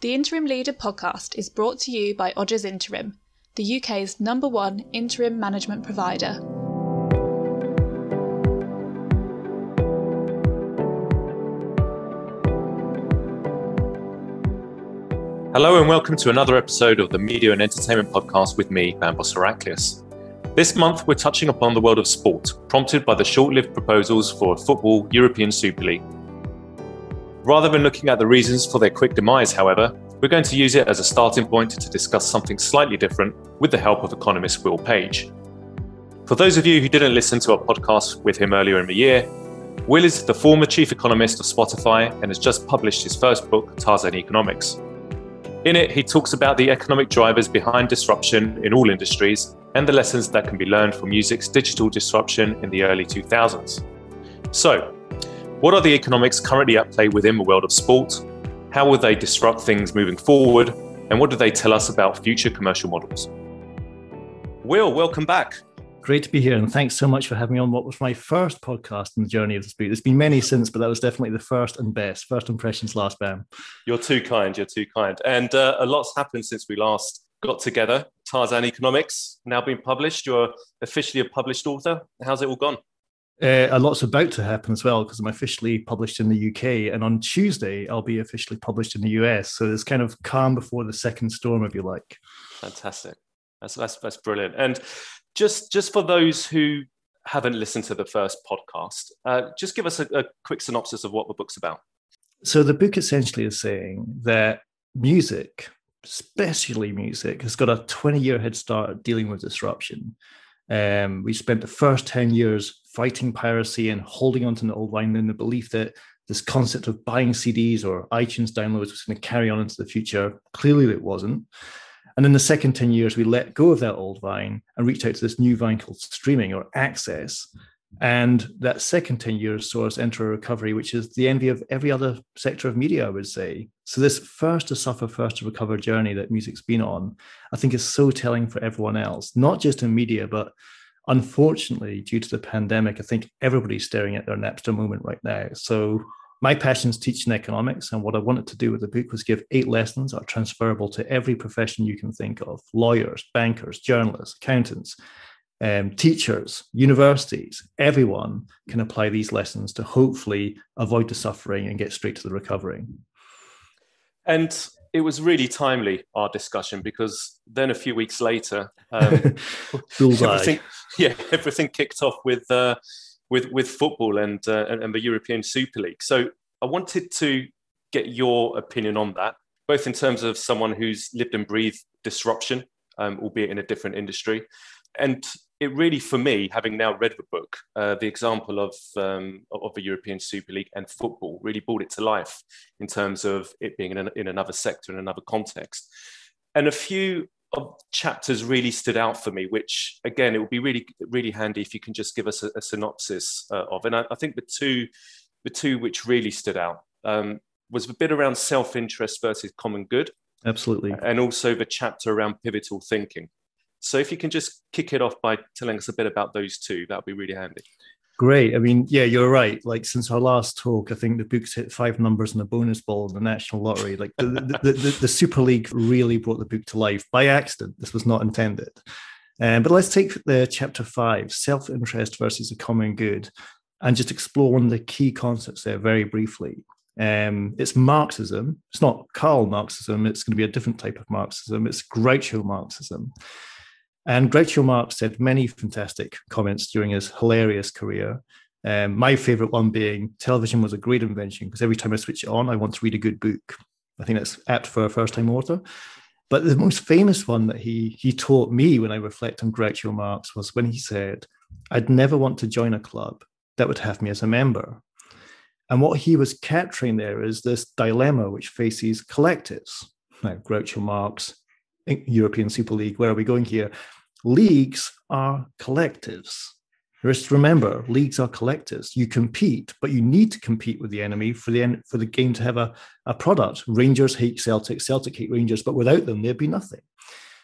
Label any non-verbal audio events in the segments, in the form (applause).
The Interim Leader podcast is brought to you by Odgers Interim, the UK's number one interim management provider. Hello and welcome to another episode of the Media and Entertainment Podcast with me, Bambos Eracleous. This month, we're touching upon the world of sport, prompted by the short lived proposals for a football European Super League. Rather than looking at the reasons for their quick demise, however, we're going to use it as a starting point to discuss something slightly different with the help of economist Will Page. For those of you who didn't listen to our podcast with him earlier in the year, Will is the former chief economist of Spotify and has just published his first book, Tarzan Economics. In it, he talks about the economic drivers behind disruption in all industries and the lessons that can be learned from music's digital disruption in the early 2000s. So, what are the economics currently at play within the world of sport? How will they disrupt things moving forward? And what do they tell us about future commercial models? Will, welcome back. Great to be here, and thanks so much for having me on what was my first podcast in the journey of the speed. There's been many since, but that was definitely the first and best. First impressions, last bam. You're too kind. You're too kind. And uh, a lot's happened since we last got together. Tarzan Economics now being published. You're officially a published author. How's it all gone? Uh, a lot's about to happen as well because I'm officially published in the UK, and on Tuesday I'll be officially published in the US. So it's kind of calm before the second storm, if you like. Fantastic. That's that's that's brilliant. And just just for those who haven't listened to the first podcast, uh, just give us a, a quick synopsis of what the book's about. So the book essentially is saying that music, especially music, has got a 20 year head start dealing with disruption. Um, we spent the first 10 years fighting piracy and holding on to the old wine in the belief that this concept of buying CDs or iTunes downloads was going to carry on into the future. Clearly, it wasn't. And in the second 10 years, we let go of that old vine and reached out to this new vine called streaming or access. And that second 10 years saw us enter a recovery, which is the envy of every other sector of media, I would say. So, this first to suffer, first to recover journey that music's been on, I think is so telling for everyone else, not just in media, but unfortunately, due to the pandemic, I think everybody's staring at their Napster moment right now. So, my passion is teaching economics. And what I wanted to do with the book was give eight lessons that are transferable to every profession you can think of lawyers, bankers, journalists, accountants um, teachers, universities, everyone can apply these lessons to hopefully avoid the suffering and get straight to the recovery. And it was really timely our discussion because then a few weeks later, um, (laughs) everything, yeah, (laughs) everything kicked off with uh, with with football and, uh, and the European Super League. So I wanted to get your opinion on that, both in terms of someone who's lived and breathed disruption, um, albeit in a different industry, and it really, for me, having now read the book, uh, the example of um, of the European Super League and football really brought it to life in terms of it being in, an, in another sector, in another context. And a few of chapters really stood out for me, which again, it would be really, really handy if you can just give us a, a synopsis uh, of. And I, I, think the two, the two which really stood out um, was the bit around self-interest versus common good. Absolutely. And also the chapter around pivotal thinking. So if you can just kick it off by telling us a bit about those two, that would be really handy. Great. I mean, yeah, you're right. Like since our last talk, I think the book's hit five numbers in the bonus ball in the National Lottery. Like the, the, the, the, Super League really brought the book to life by accident. This was not intended. Um, but let's take the chapter five, self-interest versus the common good, and just explore one of the key concepts there very briefly. Um, it's Marxism. It's not Karl Marxism. It's going to be a different type of Marxism. It's Groucho Marxism. And Groucho Marx said many fantastic comments during his hilarious career. Um, my favorite one being television was a great invention because every time I switch it on, I want to read a good book. I think that's apt for a first time author. But the most famous one that he he taught me when I reflect on Groucho Marx was when he said, I'd never want to join a club that would have me as a member. And what he was capturing there is this dilemma which faces collectives. Now, Groucho Marx, European Super League, where are we going here? leagues are collectives. Just remember, leagues are collectives. You compete, but you need to compete with the enemy for the for the game to have a, a product. Rangers hate Celtic, Celtic hate Rangers, but without them, there'd be nothing.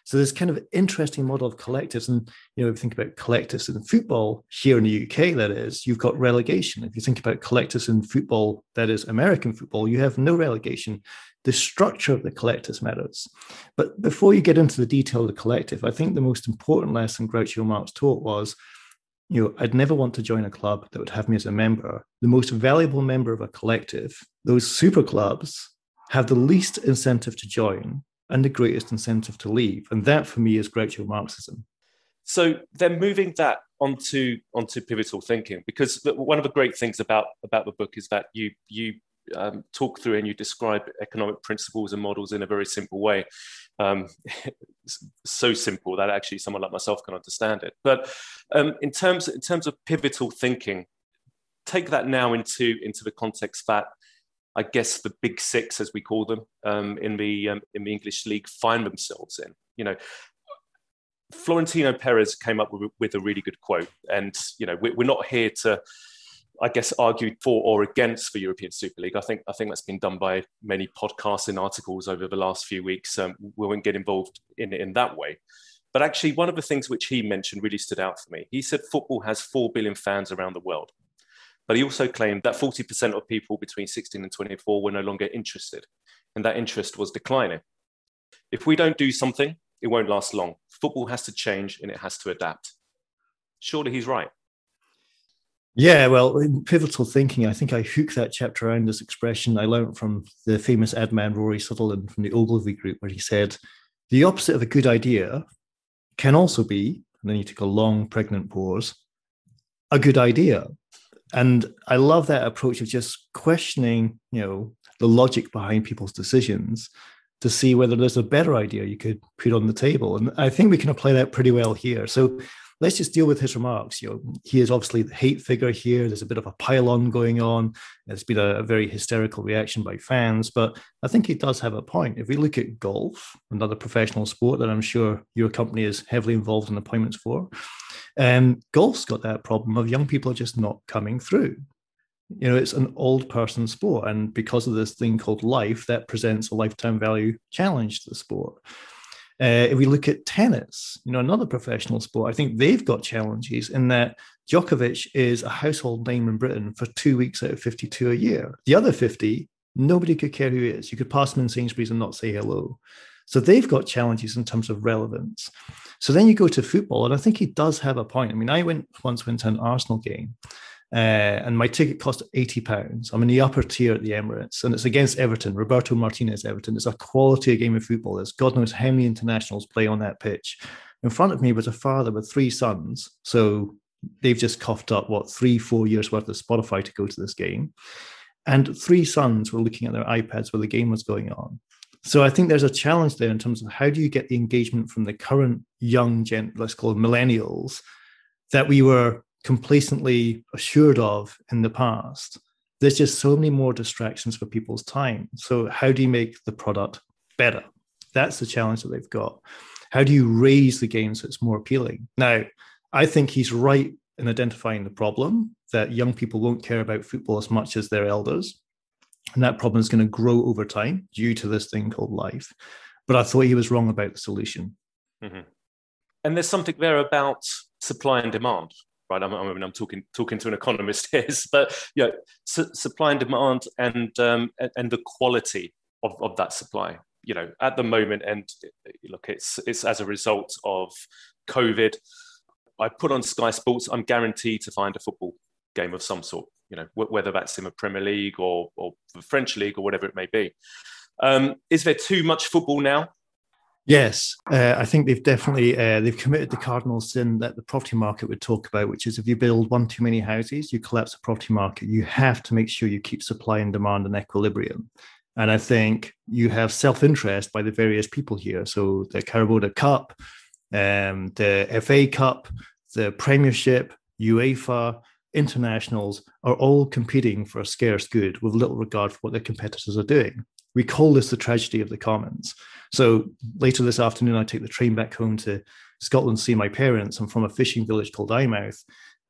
So there's kind of interesting model of collectives. And you know, if you think about collectives in football here in the UK, that is, you've got relegation. If you think about collectives in football, that is American football, you have no relegation the structure of the collective matters. But before you get into the detail of the collective, I think the most important lesson Groucho Marx taught was, you know, I'd never want to join a club that would have me as a member. The most valuable member of a collective, those super clubs, have the least incentive to join and the greatest incentive to leave. And that for me is Groucho Marxism. So then moving that onto onto pivotal thinking, because one of the great things about about the book is that you you um, talk through and you describe economic principles and models in a very simple way. Um, (laughs) so simple that actually someone like myself can understand it. But um, in terms in terms of pivotal thinking, take that now into into the context that I guess the big six, as we call them um, in the um, in the English league, find themselves in. You know, Florentino Perez came up with, with, a really good quote, and you know, we're not here to, I guess, argued for or against the European Super League. I think I think that's been done by many podcasts and articles over the last few weeks. Um, we won't get involved in in that way. But actually, one of the things which he mentioned really stood out for me. He said football has four billion fans around the world. But he also claimed that 40% of people between 16 and 24 were no longer interested, and that interest was declining. If we don't do something, it won't last long. Football has to change and it has to adapt. Surely he's right. Yeah, well, in pivotal thinking, I think I hook that chapter around this expression I learned from the famous ad man Rory Sutherland from the Ogilvy Group, where he said, The opposite of a good idea can also be, and then you take a long, pregnant pause, a good idea. And I love that approach of just questioning, you know, the logic behind people's decisions to see whether there's a better idea you could put on the table. And I think we can apply that pretty well here. So let's just deal with his remarks. You know, he is obviously the hate figure here. There's a bit of a pile-on going on. There's been a, a, very hysterical reaction by fans, but I think he does have a point. If we look at golf, another professional sport that I'm sure your company is heavily involved in appointments for, um, golf's got that problem of young people are just not coming through. You know, it's an old person sport, and because of this thing called life, that presents a lifetime value challenge to the sport. Uh, if we look at tennis, you know, another professional sport, I think they've got challenges in that Djokovic is a household name in Britain for two weeks out of 52 a year. The other 50, nobody could care who he is. You could pass him in Sainsbury's and not say hello. So they've got challenges in terms of relevance. So then you go to football, and I think he does have a point. I mean, I went once went to an Arsenal game, uh, and my ticket cost eighty pounds. I'm in the upper tier at the Emirates, and it's against Everton, Roberto Martinez Everton. It's a quality game of football. There's God knows how many internationals play on that pitch. In front of me was a father with three sons, so they've just coughed up what three, four years worth of Spotify to go to this game. And three sons were looking at their iPads while the game was going on. So I think there's a challenge there in terms of how do you get the engagement from the current young gen, let's call it millennials, that we were complacently assured of in the past. There's just so many more distractions for people's time. So how do you make the product better? That's the challenge that they've got. How do you raise the game so it's more appealing? Now, I think he's right in identifying the problem that young people won't care about football as much as their elders and that problem is going to grow over time due to this thing called life. But I thought he was wrong about the solution. Mm-hmm. And there's something there about supply and demand, right? I mean, I'm talking talking to an economist (laughs) here, but yeah, su- supply and demand and um, and the quality of, of that supply. You know, at the moment, and look, it's it's as a result of COVID. I put on Sky Sports. I'm guaranteed to find a football game of some sort you know, whether that's in the Premier League or, or the French league or whatever it may be. Um, is there too much football now? Yes, uh, I think they've definitely uh, they've committed the cardinal sin that the property market would talk about, which is if you build one too many houses, you collapse the property market. You have to make sure you keep supply and demand in equilibrium. And I think you have self interest by the various people here. So the Carabao Cup, um, the FA Cup, the Premiership, UEFA, internationals are all competing for a scarce good with little regard for what their competitors are doing. We call this the tragedy of the commons. So later this afternoon, I take the train back home to Scotland to see my parents. I'm from a fishing village called Eyemouth.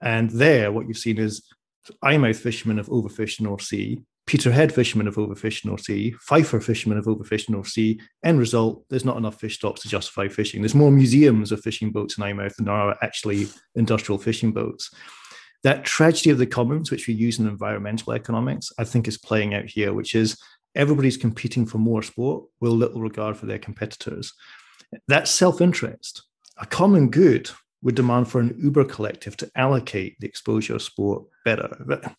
And there, what you've seen is Eyemouth fishermen have overfished North Sea, Peterhead fishermen have overfished North Sea, Fifer fishermen have overfished North Sea. End result, there's not enough fish stocks to justify fishing. There's more museums of fishing boats in Eyemouth than there are actually industrial fishing boats that tragedy of the commons, which we use in environmental economics, I think is playing out here, which is Everybody's competing for more sport with little regard for their competitors. That's self interest. A common good would demand for an Uber collective to allocate the exposure of sport better. But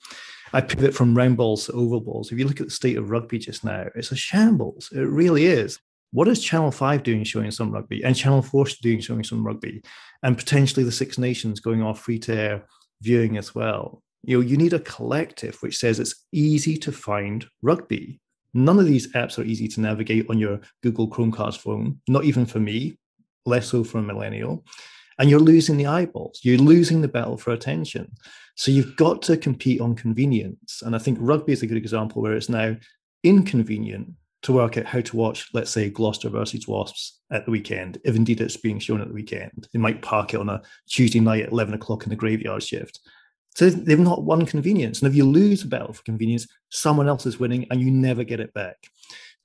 I pivot from round balls to oval balls. If you look at the state of rugby just now, it's a shambles. It really is. What is Channel 5 doing showing some rugby and Channel 4 doing showing some rugby and potentially the Six Nations going off free to air viewing as well? You know, you need a collective which says it's easy to find rugby. None of these apps are easy to navigate on your Google Chromecast phone, not even for me, less so for a millennial. And you're losing the eyeballs. You're losing the battle for attention. So you've got to compete on convenience. And I think rugby is a good example where it's now inconvenient to work out how to watch, let's say, Gloucester versus Wasps at the weekend, if indeed it's being shown at the weekend. They might park it on a Tuesday night at 11 o'clock in the graveyard shift. So they've not won convenience. And if you lose a battle for convenience, someone else is winning and you never get it back.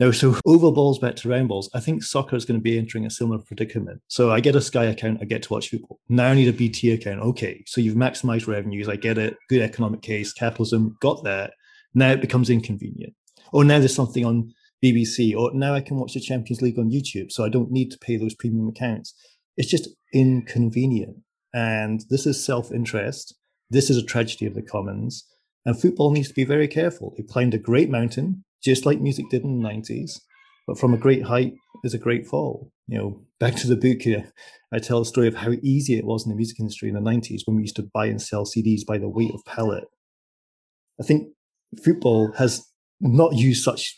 Now, so over balls back to round balls. I think soccer is going to be entering a similar predicament. So I get a Sky account, I get to watch football. Now I need a BT account. Okay, so you've maximized revenues. I get it. Good economic case, capitalism, got that. Now it becomes inconvenient. Or now there's something on BBC, or now I can watch the Champions League on YouTube. So I don't need to pay those premium accounts. It's just inconvenient. And this is self interest. This is a tragedy of the commons. And football needs to be very careful. They climbed a great mountain just like music did in the 90s. But from a great height is a great fall. You know, back to the book here, I tell a story of how easy it was in the music industry in the 90s when we used to buy and sell CDs by the weight of pallet. I think football has not used such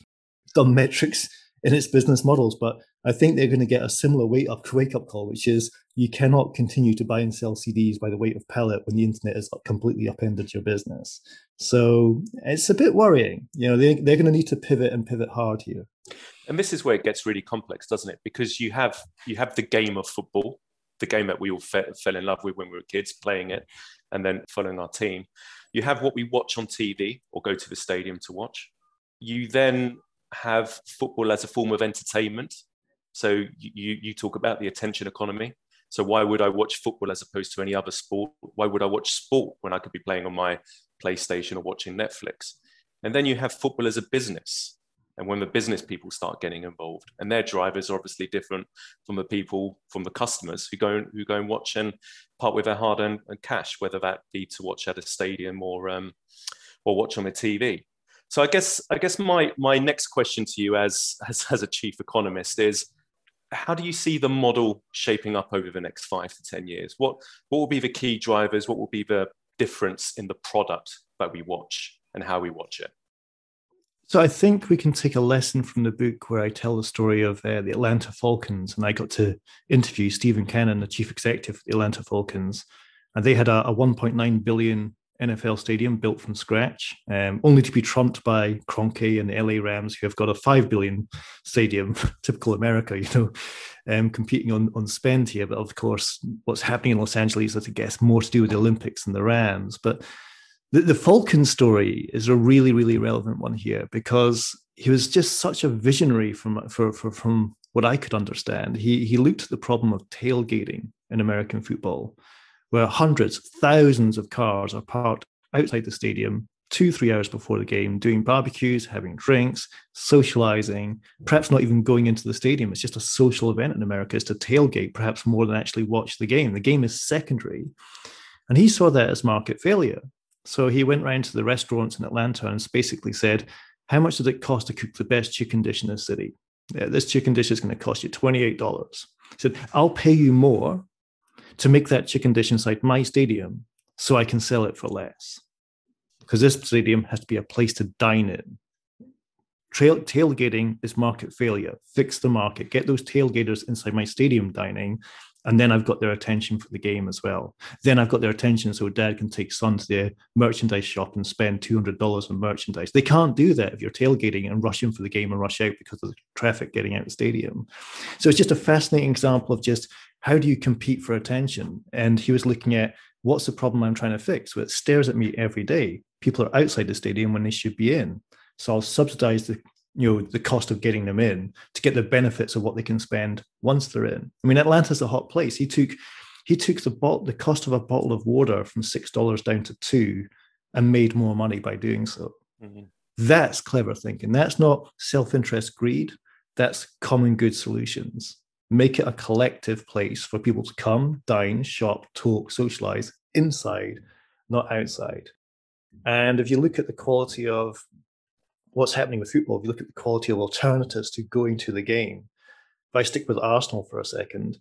dumb metrics in its business models, but I think they're going to get a similar wake up wake up call, which is you cannot continue to buy and sell CDs by the weight of pellet when the internet has completely upended your business. So it's a bit worrying. You know, they, they're going to need to pivot and pivot hard here. And this is where it gets really complex, doesn't it? Because you have you have the game of football, the game that we all fe- fell in love with when we were kids, playing it, and then following our team. You have what we watch on TV or go to the stadium to watch. You then have football as a form of entertainment. So you you talk about the attention economy. So why would I watch football as opposed to any other sport? Why would I watch sport when I could be playing on my PlayStation or watching Netflix? And then you have football as a business. And when the business people start getting involved, and their drivers are obviously different from the people, from the customers who go who go and watch and part with their hard-earned cash, whether that be to watch at a stadium or um, or watch on the TV. So I guess I guess my my next question to you as (laughs) as, as a chief economist is how do you see the model shaping up over the next five to 10 years? What, what will be the key drivers? What will be the difference in the product that we watch and how we watch it? So I think we can take a lesson from the book where I tell the story of uh, the Atlanta Falcons, and I got to interview Stephen Cannon, the chief executive of the Atlanta Falcons, and they had a, a 1.9 billion NFL stadium built from scratch, um, only to be trumped by Kroenke and the LA Rams, who have got a five billion stadium, (laughs) typical America, you know, um, competing on on spend here. But of course, what's happening in Los Angeles is, I guess, more to do with the Olympics and the Rams. But the, the Falcon story is a really, really relevant one here because he was just such a visionary from for, for from what I could understand. He he looked at the problem of tailgating in American football where hundreds, thousands of cars are parked outside the stadium two, three hours before the game, doing barbecues, having drinks, socializing, perhaps not even going into the stadium. It's just a social event in America, is to tailgate, perhaps more than actually watch the game. The game is secondary. And he saw that as market failure. So he went round to the restaurants in Atlanta and basically said, How much does it cost to cook the best chicken dish in the city? Yeah, this chicken dish is going to cost you $28. He said, I'll pay you more to make that chicken dish inside my stadium so I can sell it for less. Because this stadium has to be a place to dine in. Trail, tailgating is market failure. Fix the market, get those tailgaters inside my stadium dining, and then I've got their attention for the game as well. Then I've got their attention so dad can take son to the merchandise shop and spend $200 on merchandise. They can't do that if you're tailgating and rushing for the game and rush out because of the traffic getting out of the stadium. So it's just a fascinating example of just how do you compete for attention? And he was looking at what's the problem I'm trying to fix? Well, it stares at me every day. People are outside the stadium when they should be in. So I'll subsidize the you know the cost of getting them in to get the benefits of what they can spend once they're in. I mean, Atlanta's a hot place. He took he took the bot the cost of a bottle of water from six dollars down to two, and made more money by doing so. Mm-hmm. That's clever thinking. That's not self interest greed. That's common good solutions. Make it a collective place for people to come, dine, shop, talk, socialize inside, not outside. And if you look at the quality of what's happening with football, if you look at the quality of alternatives to going to the game, if I stick with Arsenal for a second,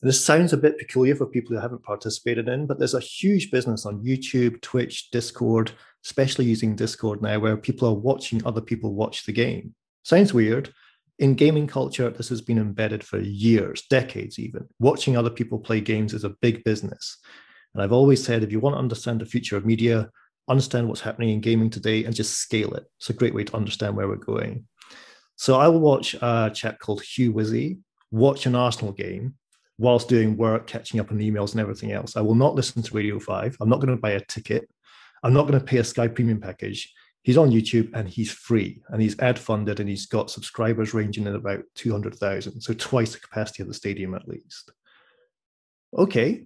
this sounds a bit peculiar for people who haven't participated in, but there's a huge business on YouTube, Twitch, Discord, especially using Discord now, where people are watching other people watch the game. Sounds weird. In gaming culture, this has been embedded for years, decades even. Watching other people play games is a big business. And I've always said if you want to understand the future of media, understand what's happening in gaming today and just scale it. It's a great way to understand where we're going. So I will watch a chap called Hugh Wizzy watch an Arsenal game whilst doing work, catching up on emails and everything else. I will not listen to Radio 5. I'm not going to buy a ticket. I'm not going to pay a Sky Premium package. He's on YouTube and he's free and he's ad funded and he's got subscribers ranging in about 200,000. So twice the capacity of the stadium at least. Okay,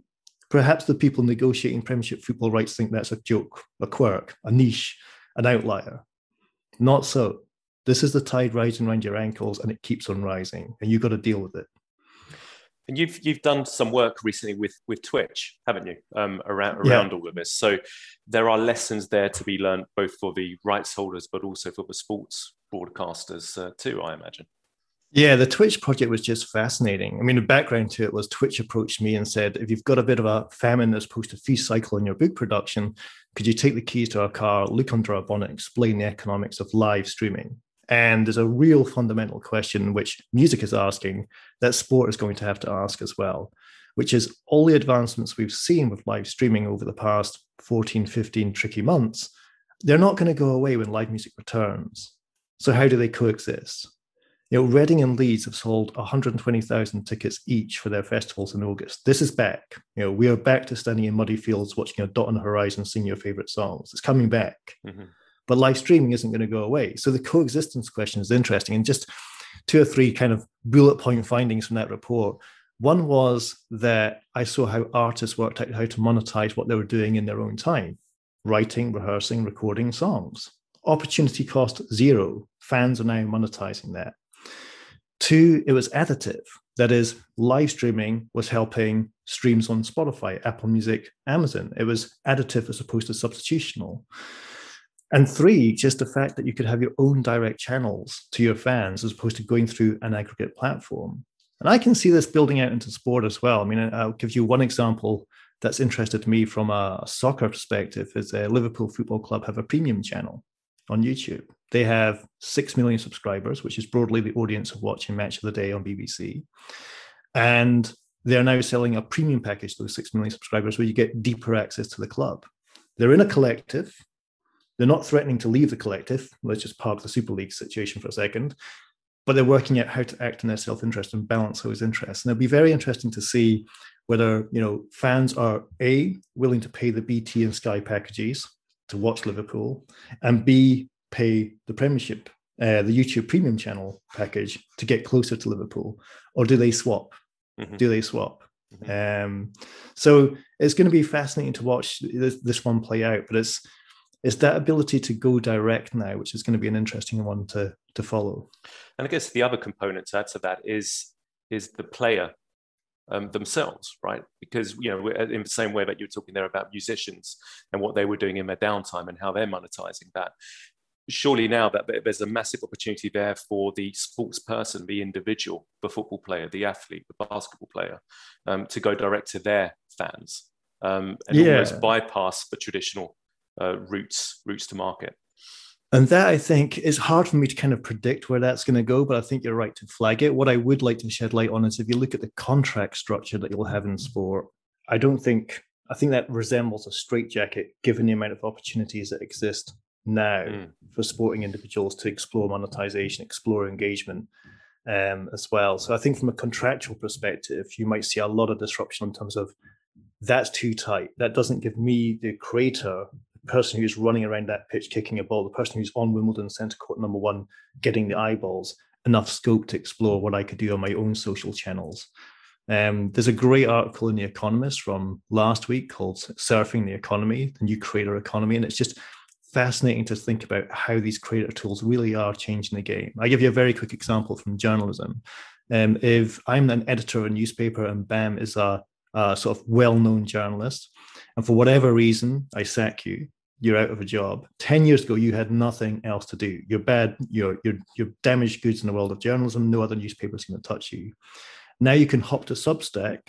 perhaps the people negotiating Premiership football rights think that's a joke, a quirk, a niche, an outlier. Not so. This is the tide rising around your ankles and it keeps on rising and you've got to deal with it. And you've you've done some work recently with with Twitch, haven't you? Um, around around yeah. all of this. So there are lessons there to be learned both for the rights holders, but also for the sports broadcasters uh, too. I imagine. Yeah, the Twitch project was just fascinating. I mean, the background to it was Twitch approached me and said, if you've got a bit of a famine that's supposed to feast cycle in your book production, could you take the keys to our car, look under our bonnet, explain the economics of live streaming? And there's a real fundamental question which music is asking that sport is going to have to ask as well, which is all the advancements we've seen with live streaming over the past 14, 15 tricky months, they're not going to go away when live music returns. So, how do they coexist? You know, Reading and Leeds have sold 120,000 tickets each for their festivals in August. This is back. You know, we are back to standing in muddy fields, watching a dot on the horizon, singing your favorite songs. It's coming back. Mm-hmm but live streaming isn't going to go away. So the coexistence question is interesting. And just two or three kind of bullet point findings from that report. One was that I saw how artists worked out how to monetize what they were doing in their own time writing, rehearsing, recording songs. Opportunity cost zero. Fans are now monetizing that. Two, it was additive. That is, live streaming was helping streams on Spotify, Apple Music, Amazon. It was additive as opposed to substitutional. And three, just the fact that you could have your own direct channels to your fans as opposed to going through an aggregate platform. And I can see this building out into sport as well. I mean, uh, I'll give you one example that's interested to me from a soccer perspective is a Liverpool Football Club have a premium channel on YouTube. They have 6 million subscribers, which is broadly the audience of watching Match of the Day on BBC. And they're now selling a premium package to those 6 million subscribers where you get deeper access to the club. They're in a collective they're not threatening to leave the collective. Let's just park the Super League situation for a second. But they're working out how to act in their self-interest and balance those interests. And it'll be very interesting to see whether you know fans are a willing to pay the BT and Sky packages to watch Liverpool, and b pay the Premiership, uh, the YouTube Premium channel package to get closer to Liverpool, or do they swap? Mm-hmm. Do they swap? Mm-hmm. Um, so it's going to be fascinating to watch this, this one play out. But it's it's that ability to go direct now, which is going to be an interesting one to to follow. And I guess the other component to add to that is is the player um, themselves, right? Because you know, in the same way that you're talking there about musicians and what they were doing in their downtime and how they're monetizing that. Surely now that there's a massive opportunity there for the sports person, the individual, the football player, the athlete, the basketball player, um, to go direct to their fans um, and yeah. almost bypass the traditional uh, routes routes to market. And that I think is hard for me to kind of predict where that's going to go, but I think you're right to flag it. What I would like to shed light on is if you look at the contract structure that you'll have in sport, I don't think I think that resembles a straitjacket given the amount of opportunities that exist now mm. for sporting individuals to explore monetization, explore engagement um, as well. So I think from a contractual perspective, you might see a lot of disruption in terms of that's too tight. That doesn't give me, the creator, person who's running around that pitch kicking a ball, the person who's on Wimbledon centre court number one getting the eyeballs, enough scope to explore what I could do on my own social channels. Um, there's a great article in The Economist from last week called Surfing the Economy, the new creator economy. And it's just fascinating to think about how these creator tools really are changing the game. I give you a very quick example from journalism. Um, if I'm an editor of a newspaper and BAM is a, a sort of well-known journalist, and for whatever reason I sack you, you're out of a job. 10 years ago, you had nothing else to do. You're bad, you're, you're, you're damaged goods in the world of journalism. No other newspaper is going to touch you. Now you can hop to Substack,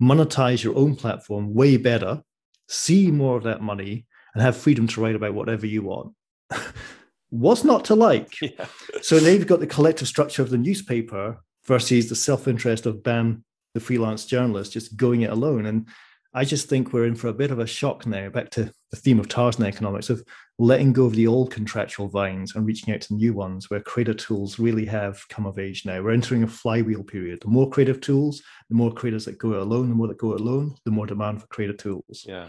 monetize your own platform way better, see more of that money, and have freedom to write about whatever you want. (laughs) What's not to like? (laughs) Yeah. so now you've got the collective structure of the newspaper versus the self interest of BAM, the freelance journalist, just going it alone. And I just think we're in for a bit of a shock now, back to the theme of Tarzan economics, of letting go of the old contractual vines and reaching out to new ones where creative tools really have come of age now. We're entering a flywheel period. The more creative tools, the more creators that go alone, the more that go alone, the more demand for creative tools. Yeah.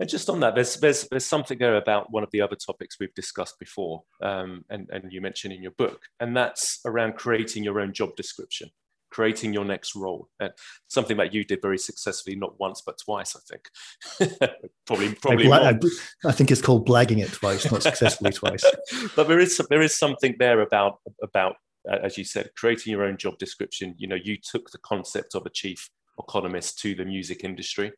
And just on that, there's there's there's something there about one of the other topics we've discussed before, um, and and you mentioned in your book, and that's around creating your own job description creating your next role. And something that you did very successfully, not once but twice, I think. (laughs) probably, probably. I, I, I, think it's called blagging it twice, not successfully (laughs) twice. But there is there is something there about about uh, as you said, creating your own job description. You know, you took the concept of a chief economist to the music industry.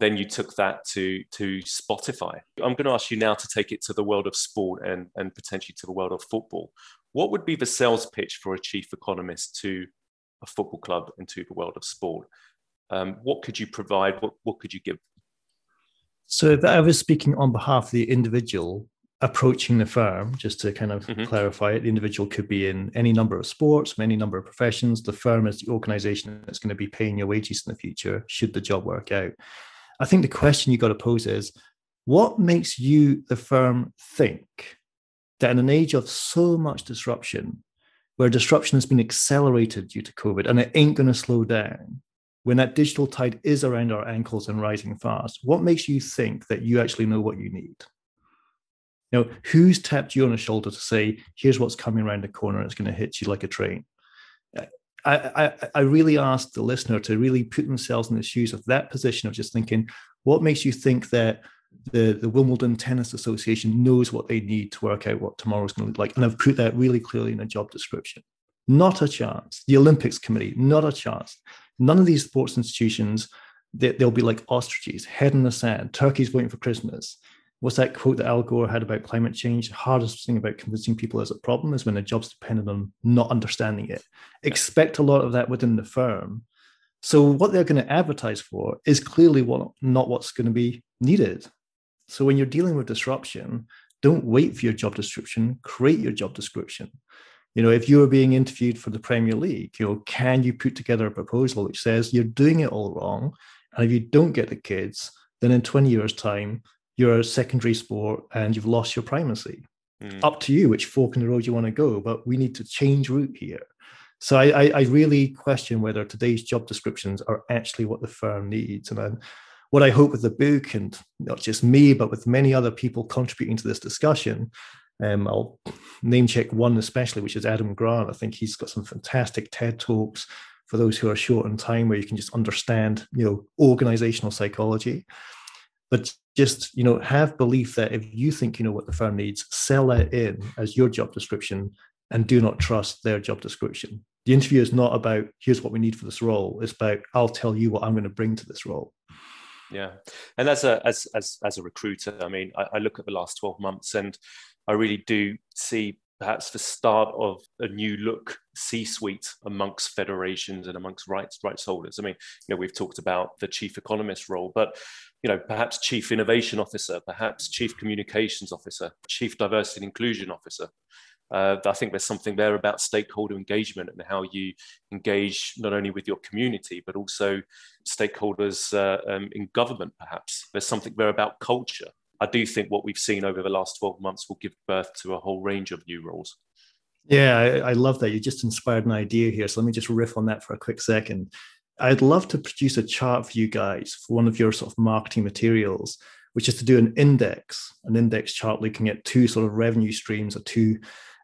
Then you took that to to Spotify. I'm going to ask you now to take it to the world of sport and and potentially to the world of football. What would be the sales pitch for a chief economist to a football club into the world of sport. Um, what could you provide? What, what could you give? So, if I was speaking on behalf of the individual approaching the firm, just to kind of mm-hmm. clarify it, the individual could be in any number of sports, any number of professions. The firm is the organization that's going to be paying your wages in the future, should the job work out. I think the question you got to pose is what makes you, the firm, think that in an age of so much disruption, where disruption has been accelerated due to COVID and it ain't going to slow down, when that digital tide is around our ankles and rising fast, what makes you think that you actually know what you need? You know, who's tapped you on the shoulder to say, here's what's coming around the corner, and it's going to hit you like a train? I, I, I really ask the listener to really put themselves in the shoes of that position of just thinking, what makes you think that the, the Wimbledon Tennis Association knows what they need to work out what tomorrow's going to look like. And I've put that really clearly in a job description. Not a chance. The Olympics Committee, not a chance. None of these sports institutions, they, they'll be like ostriches, head in the sand. Turkey's waiting for Christmas. What's that quote that Al Gore had about climate change? The hardest thing about convincing people as a problem is when the job's dependent on not understanding it. Expect a lot of that within the firm. So what they're going to advertise for is clearly what, not what's going to be needed. So when you're dealing with disruption, don't wait for your job description, create your job description. You know, if you're being interviewed for the Premier League, you know, can you put together a proposal which says you're doing it all wrong? And if you don't get the kids, then in 20 years' time, you're a secondary sport and you've lost your primacy. Mm. Up to you which fork in the road you want to go, but we need to change route here. So I, I, I really question whether today's job descriptions are actually what the firm needs. And I'm, what I hope with the book, and not just me, but with many other people contributing to this discussion, um, I'll name check one especially, which is Adam Grant. I think he's got some fantastic TED talks for those who are short on time, where you can just understand, you know, organizational psychology. But just you know, have belief that if you think you know what the firm needs, sell that in as your job description, and do not trust their job description. The interview is not about here's what we need for this role. It's about I'll tell you what I'm going to bring to this role. Yeah, and as a as as as a recruiter, I mean, I, I look at the last twelve months, and I really do see perhaps the start of a new look C-suite amongst federations and amongst rights rights holders. I mean, you know, we've talked about the chief economist role, but you know, perhaps chief innovation officer, perhaps chief communications officer, chief diversity and inclusion officer. Uh, I think there's something there about stakeholder engagement and how you engage not only with your community, but also stakeholders uh, um, in government, perhaps. There's something there about culture. I do think what we've seen over the last 12 months will give birth to a whole range of new roles. Yeah, I, I love that. You just inspired an idea here. So let me just riff on that for a quick second. I'd love to produce a chart for you guys for one of your sort of marketing materials, which is to do an index, an index chart looking at two sort of revenue streams or two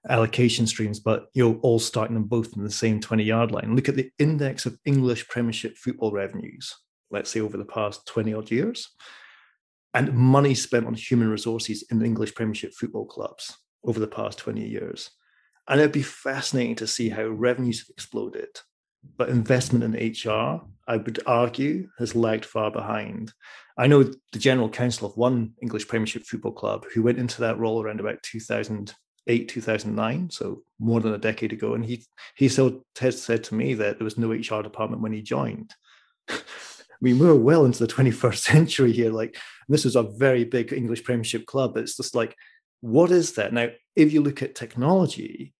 allocation streams, but you're all starting them both in the same 20 yard line. Look at the index of English Premiership football revenues, let's say over the past 20 odd years. and money spent on human resources in English Premiership football clubs over the past 20 years. And it'd be fascinating to see how revenues have exploded. But investment in HR, I would argue, has lagged far behind. I know the general counsel of one English Premiership football club who went into that role around about 2008, 2009, so more than a decade ago. And he, he still has said to me that there was no HR department when he joined. (laughs) I mean, we're well into the 21st (laughs) century here. Like, this is a very big English Premiership club. It's just like, what is that? Now, if you look at technology,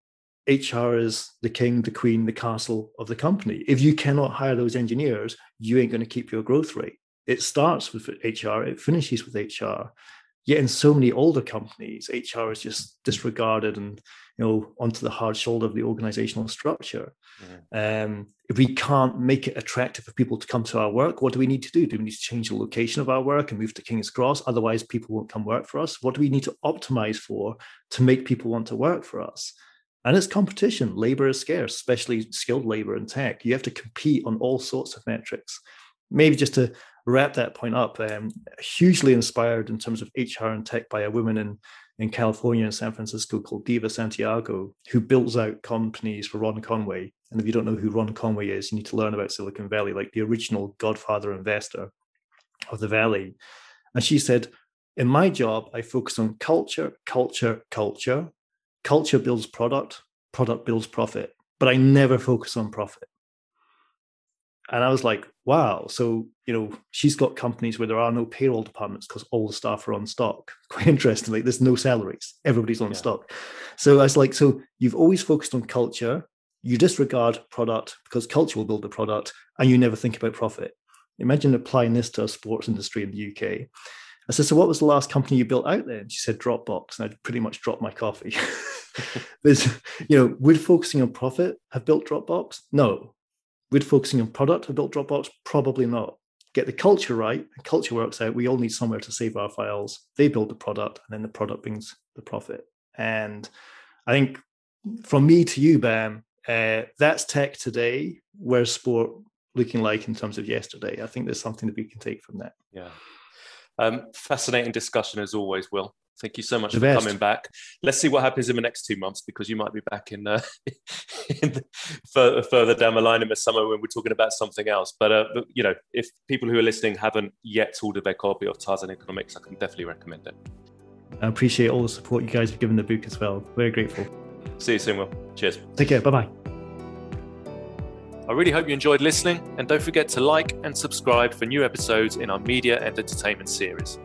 HR is the king, the queen, the castle of the company. If you cannot hire those engineers, you ain't going to keep your growth rate. It starts with HR, it finishes with HR. Yet in so many older companies, HR is just disregarded and you know onto the hard shoulder of the organizational structure. Mm-hmm. Um, if we can't make it attractive for people to come to our work, what do we need to do? Do we need to change the location of our work and move to King's Cross? Otherwise, people won't come work for us. What do we need to optimize for to make people want to work for us? And it's competition. Labor is scarce, especially skilled labor in tech. You have to compete on all sorts of metrics. Maybe just to wrap that point up, um, hugely inspired in terms of HR and tech by a woman in, in California and San Francisco called Diva Santiago, who builds out companies for Ron Conway. And if you don't know who Ron Conway is, you need to learn about Silicon Valley, like the original godfather investor of the Valley. And she said, in my job, I focus on culture, culture, culture, culture builds product, product builds profit, but I never focus on profit. And I was like, wow. So, you know, she's got companies where there are no payroll departments because all the staff are on stock. (laughs) Quite interestingly, there's no salaries, everybody's on yeah. stock. So I was like, so you've always focused on culture, you disregard product because culture will build the product, and you never think about profit. Imagine applying this to a sports industry in the UK. I said, so what was the last company you built out there? And she said, Dropbox. And I pretty much dropped my coffee. (laughs) (laughs) There's, you know, would focusing on profit have built Dropbox? No. Would focusing on product have built Dropbox? Probably not. Get the culture right, and culture works out. We all need somewhere to save our files. They build the product, and then the product brings the profit. And I think from me to you, Bam, uh, that's tech today. Where's sport looking like in terms of yesterday? I think there's something that we can take from that. Yeah. Um, fascinating discussion as always, Will. Thank you so much the for best. coming back. Let's see what happens in the next two months because you might be back in, uh, (laughs) in the, further, further down the line in the summer when we're talking about something else. But, uh, but, you know, if people who are listening haven't yet ordered their copy of Tarzan Economics, I can definitely recommend it. I appreciate all the support you guys have given the book as well. Very grateful. See you soon, Will. Cheers. Take care. Bye bye. I really hope you enjoyed listening, and don't forget to like and subscribe for new episodes in our media and entertainment series.